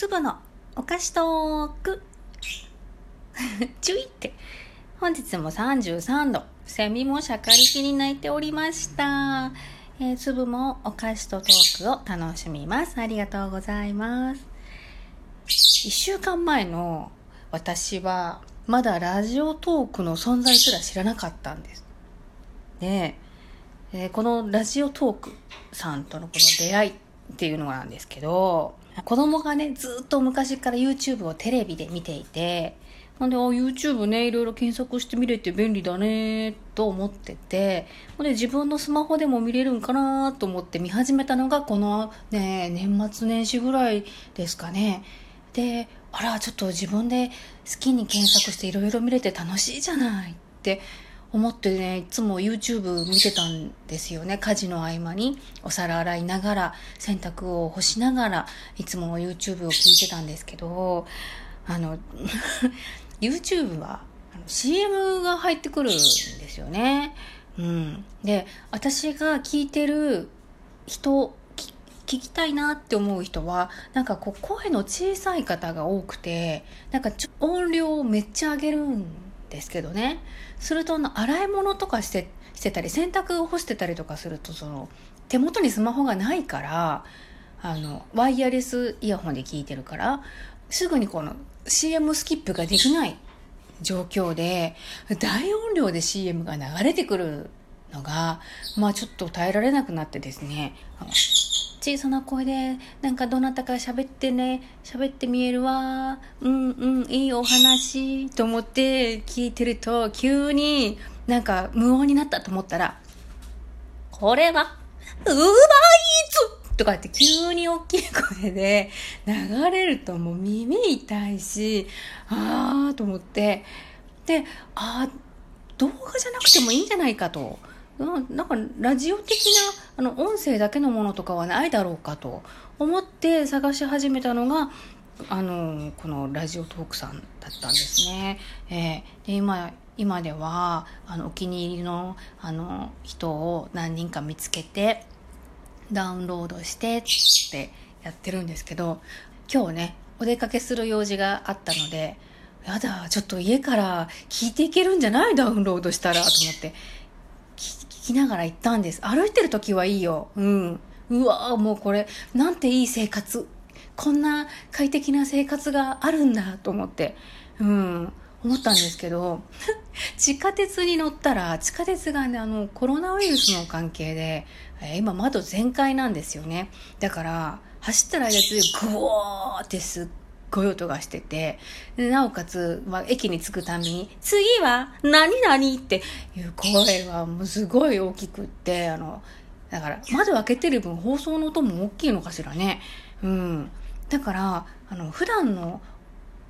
粒のお菓子トーク。注意って。本日も33度。セミもしゃかりきに鳴いておりました。えー、粒もお菓子とトークを楽しみます。ありがとうございます。一週間前の私は、まだラジオトークの存在すら知らなかったんです。で、えー、このラジオトークさんとのこの出会いっていうのなんですけど、子供がね、ずっと昔から YouTube をテレビで見ていて、ほんで、あ、YouTube ね、いろいろ検索してみれて便利だね、と思ってて、ほんで、自分のスマホでも見れるんかなと思って見始めたのが、このね、年末年始ぐらいですかね。で、あら、ちょっと自分で好きに検索していろいろ見れて楽しいじゃないって思ってね、いつも YouTube 見てたんですよね。家事の合間にお皿洗いながら、洗濯を干しながら、いつも YouTube を聞いてたんですけど、あの、YouTube は CM が入ってくるんですよね。うん。で、私が聞いてる人、聞きたいなって思う人は、なんかこう声の小さい方が多くて、なんか音量をめっちゃ上げるんですけどね。すると、洗い物とかして、してたり、洗濯を干してたりとかすると、その、手元にスマホがないから、あの、ワイヤレスイヤホンで聞いてるから、すぐにこの CM スキップができない状況で、大音量で CM が流れてくるのが、まあちょっと耐えられなくなってですね、小さな声で、なんかどなたか喋ってね、喋ってみえるわ、うんうん、いいお話、と思って聞いてると、急になんか無音になったと思ったら、これは、うまいつとかって急に大きい声で流れるともう耳痛いし、あーと思って、で、あー、動画じゃなくてもいいんじゃないかと。なんかラジオ的なあの音声だけのものとかはないだろうかと思って探し始めたのがあのこのラジオトークさんだったんですね。えー、で今今ではあのお気に入りのあの人を何人か見つけてダウンロードしてってやってるんですけど今日ねお出かけする用事があったのでやだちょっと家から聞いていけるんじゃない？ダウンロードしたらと思って聞きながら行ったんです。歩いてる時はいいよ。うん。うわもうこれ、なんていい生活。こんな快適な生活があるんだと思って、うん、思ったんですけど、地下鉄に乗ったら、地下鉄がね、あの、コロナウイルスの関係で、えー、今窓全開なんですよね。だから、走ってる間中、グワーってすっごい音がしてて、なおかつ、まあ、駅に着くたびに、次は何々っていう声はもうすごい大きくって、あの、だから窓開けてる分放送の音も大きいのかしらね。うん。だから、あの、普段の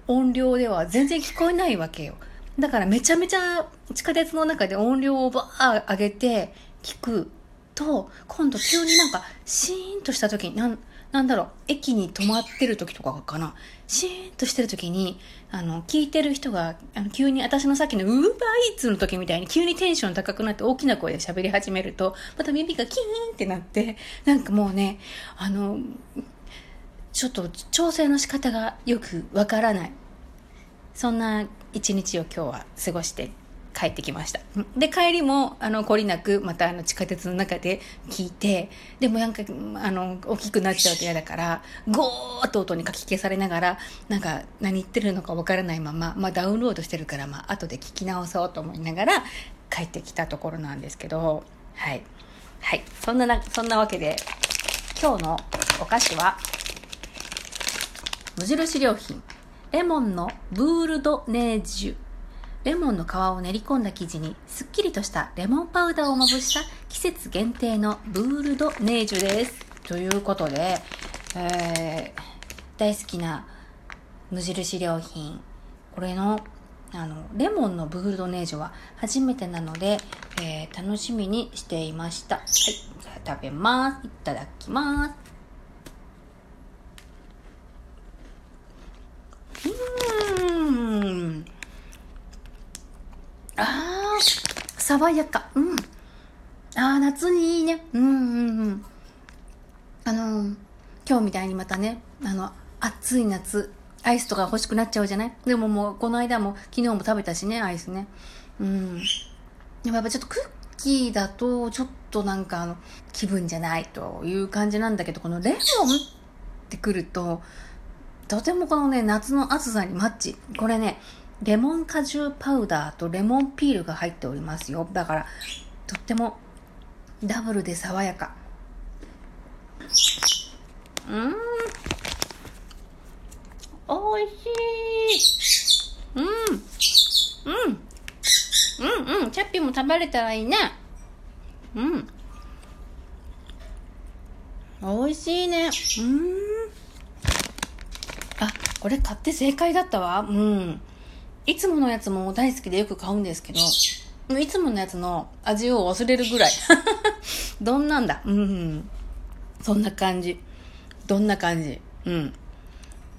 音量では全然聞こえないわけよ。だからめちゃめちゃ地下鉄の中で音量をバー上げて聞くと、今度急になんかシーンとした時に、なん、なんだろう、駅に止まってる時とかかな、シーンとしてる時に、あの、聞いてる人が、あの、急に私のさっきのウーバーイーツの時みたいに急にテンション高くなって大きな声で喋り始めると、また耳がキーンってなって、なんかもうね、あの、ちょっと調整の仕方がよくわからない。そんな一日を今日は過ごして帰ってきました。で、帰りも、あの、懲りなく、またあの、地下鉄の中で聞いて、でもなんか、あの、大きくなっちゃうと嫌だから、ゴーっと音にかき消されながら、なんか、何言ってるのかわからないまま、まあ、ダウンロードしてるから、まあ、後で聞き直そうと思いながら、帰ってきたところなんですけど、はい。はい。そんなな、そんなわけで、今日のお菓子は、無印良品、レモンのブールドネージュレモンの皮を練り込んだ生地にすっきりとしたレモンパウダーをまぶした季節限定のブールドネージュです。ということで、えー、大好きな無印良品、これのあの、レモンのブールドネージュは初めてなので、えー、楽しみにしていました。はい、じゃあ食べます。いただきます。爽やか。うん。ああ、夏にいいね。うんうんうん。あの、今日みたいにまたね、あの、暑い夏、アイスとか欲しくなっちゃうじゃない？でももう、この間も、昨日も食べたしね、アイスね。うん。でもやっぱちょっとクッキーだと、ちょっとなんかあの、気分じゃないという感じなんだけど、このレモンってくると、とてもこのね、夏の暑さにマッチ。これね、レモン果汁パウダーとレモンピールが入っておりますよ。だから、とってもダブルで爽やか。うん。おいしい。うん。うん。うんうん。チャッピーも食べれたらいいね。うん。おいしいね。うん。あ、これ買って正解だったわ。うん。いつものやつも大好きでよく買うんですけど、いつものやつの味を忘れるぐらい。どんなんだ？うん。そんな感じ。どんな感じ？うん。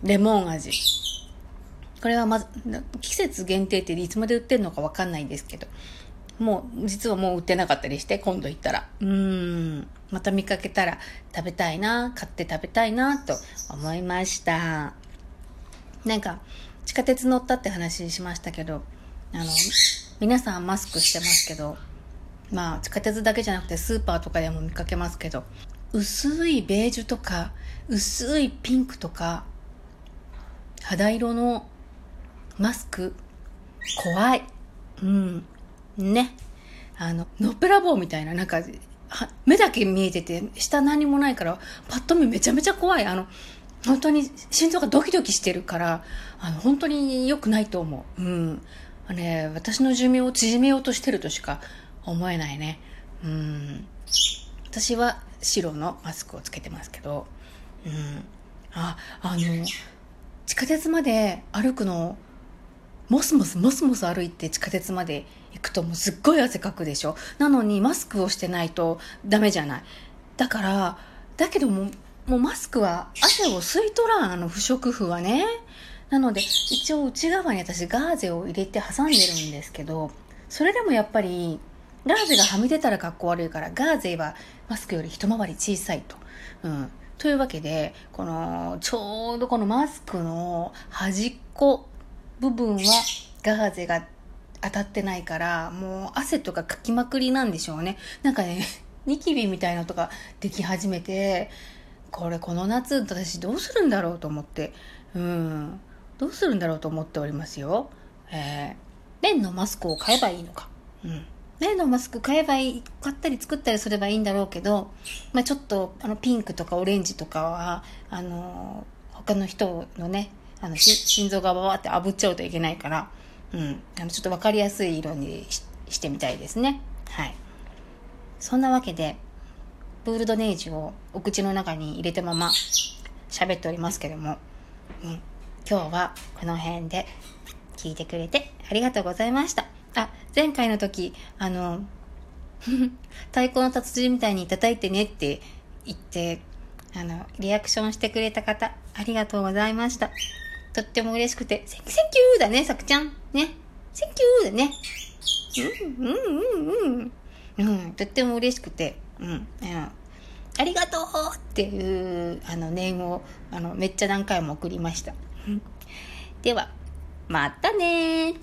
レモン味。これはまず、季節限定っていつまで売ってるのかわかんないんですけど、もう、実はもう売ってなかったりして、今度行ったら。うん。また見かけたら食べたいな、買って食べたいな、と思いました。なんか、地下鉄乗ったって話しましたけど、あの、皆さんマスクしてますけど、まあ、地下鉄だけじゃなくてスーパーとかでも見かけますけど、薄いベージュとか、薄いピンクとか、肌色のマスク、怖い。うん。ね。あの、のっぺらぼうみたいな、なんか、目だけ見えてて、下何もないから、パッと見めちゃめちゃ怖い。あの、本当に心臓がドキドキしてるから、あの、本当に良くないと思う。うん。あれ、私の寿命を縮めようとしてるとしか思えないね。うん。私は白のマスクをつけてますけど、うん。あ、あの、地下鉄まで歩くの、モスモスモスモス歩いて地下鉄まで行くともうすっごい汗かくでしょなのにマスクをしてないとダメじゃない。だから、だけども、もうマスクは汗を吸い取らん、あの不織布はね。なので、一応内側に私ガーゼを入れて挟んでるんですけど、それでもやっぱり、ガーゼがはみ出たら格好悪いから、ガーゼはマスクより一回り小さいと。うん。というわけで、この、ちょうどこのマスクの端っこ部分はガーゼが当たってないから、もう汗とかかきまくりなんでしょうね。なんかね、ニキビみたいなのとかでき始めて、これこの夏私どうするんだろうと思って、うん、どうするんだろうと思っておりますよ。えー、綿のマスクを買えばいいのか。うん。綿のマスク買えばいい、買ったり作ったりすればいいんだろうけど、まあちょっと、あの、ピンクとかオレンジとかは、あの、他の人のね、あの、心臓がババって炙っちゃうといけないから、うん。あの、ちょっとわかりやすい色にしてみたいですね。はい。そんなわけで、プールドネージをお口の中に入れたまま喋っておりますけども、うん、今日はこの辺で聞いてくれてありがとうございました。あ、前回の時、あの、太鼓の達人みたいに叩いてねって言って、あの、リアクションしてくれた方、ありがとうございました。とっても嬉しくて、センキューだね、さくちゃん。ね。センキューだね。うん、うん、うん、うん。うん、とっても嬉しくて、うん、うん。ありがとうっていう、あの、念を、あの、めっちゃ何回も送りました。では、またね